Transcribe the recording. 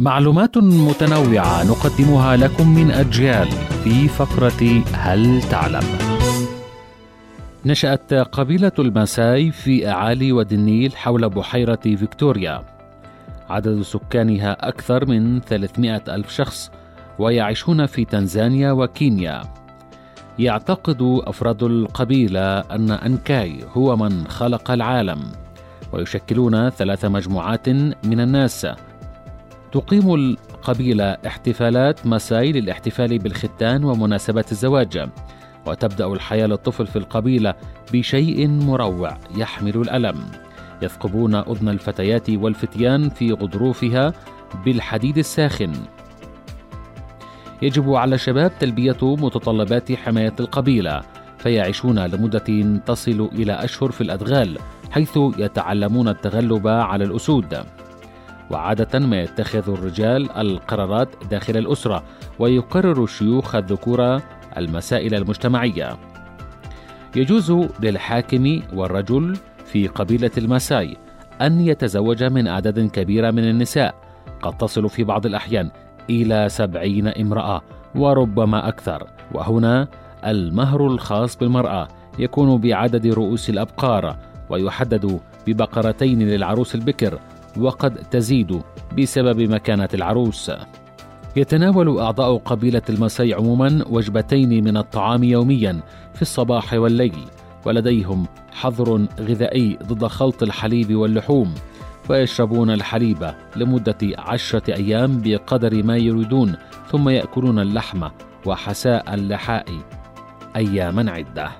معلومات متنوعة نقدمها لكم من أجيال في فقرة هل تعلم؟ نشأت قبيلة الماساي في أعالي وادي النيل حول بحيرة فيكتوريا عدد سكانها أكثر من 300 ألف شخص ويعيشون في تنزانيا وكينيا يعتقد أفراد القبيلة أن أنكاي هو من خلق العالم ويشكلون ثلاث مجموعات من الناس تقيم القبيلة احتفالات مساي للاحتفال بالختان ومناسبة الزواج وتبدأ الحياة للطفل في القبيلة بشيء مروع يحمل الألم. يثقبون أذن الفتيات والفتيان في غضروفها بالحديد الساخن. يجب على الشباب تلبية متطلبات حماية القبيلة فيعيشون لمدة تصل إلى أشهر في الأدغال حيث يتعلمون التغلب على الأسود. وعادة ما يتخذ الرجال القرارات داخل الأسرة ويقرر الشيوخ الذكور المسائل المجتمعية. يجوز للحاكم والرجل في قبيلة الماساي أن يتزوج من أعداد كبيرة من النساء قد تصل في بعض الأحيان إلى سبعين امرأة وربما أكثر. وهنا المهر الخاص بالمرأة يكون بعدد رؤوس الأبقار ويحدد ببقرتين للعروس البكر وقد تزيد بسبب مكانة العروس. يتناول أعضاء قبيلة المساي عموما وجبتين من الطعام يوميا في الصباح والليل ولديهم حظر غذائي ضد خلط الحليب واللحوم ويشربون الحليب لمدة عشرة أيام بقدر ما يريدون ثم يأكلون اللحم وحساء اللحاء أياما عدة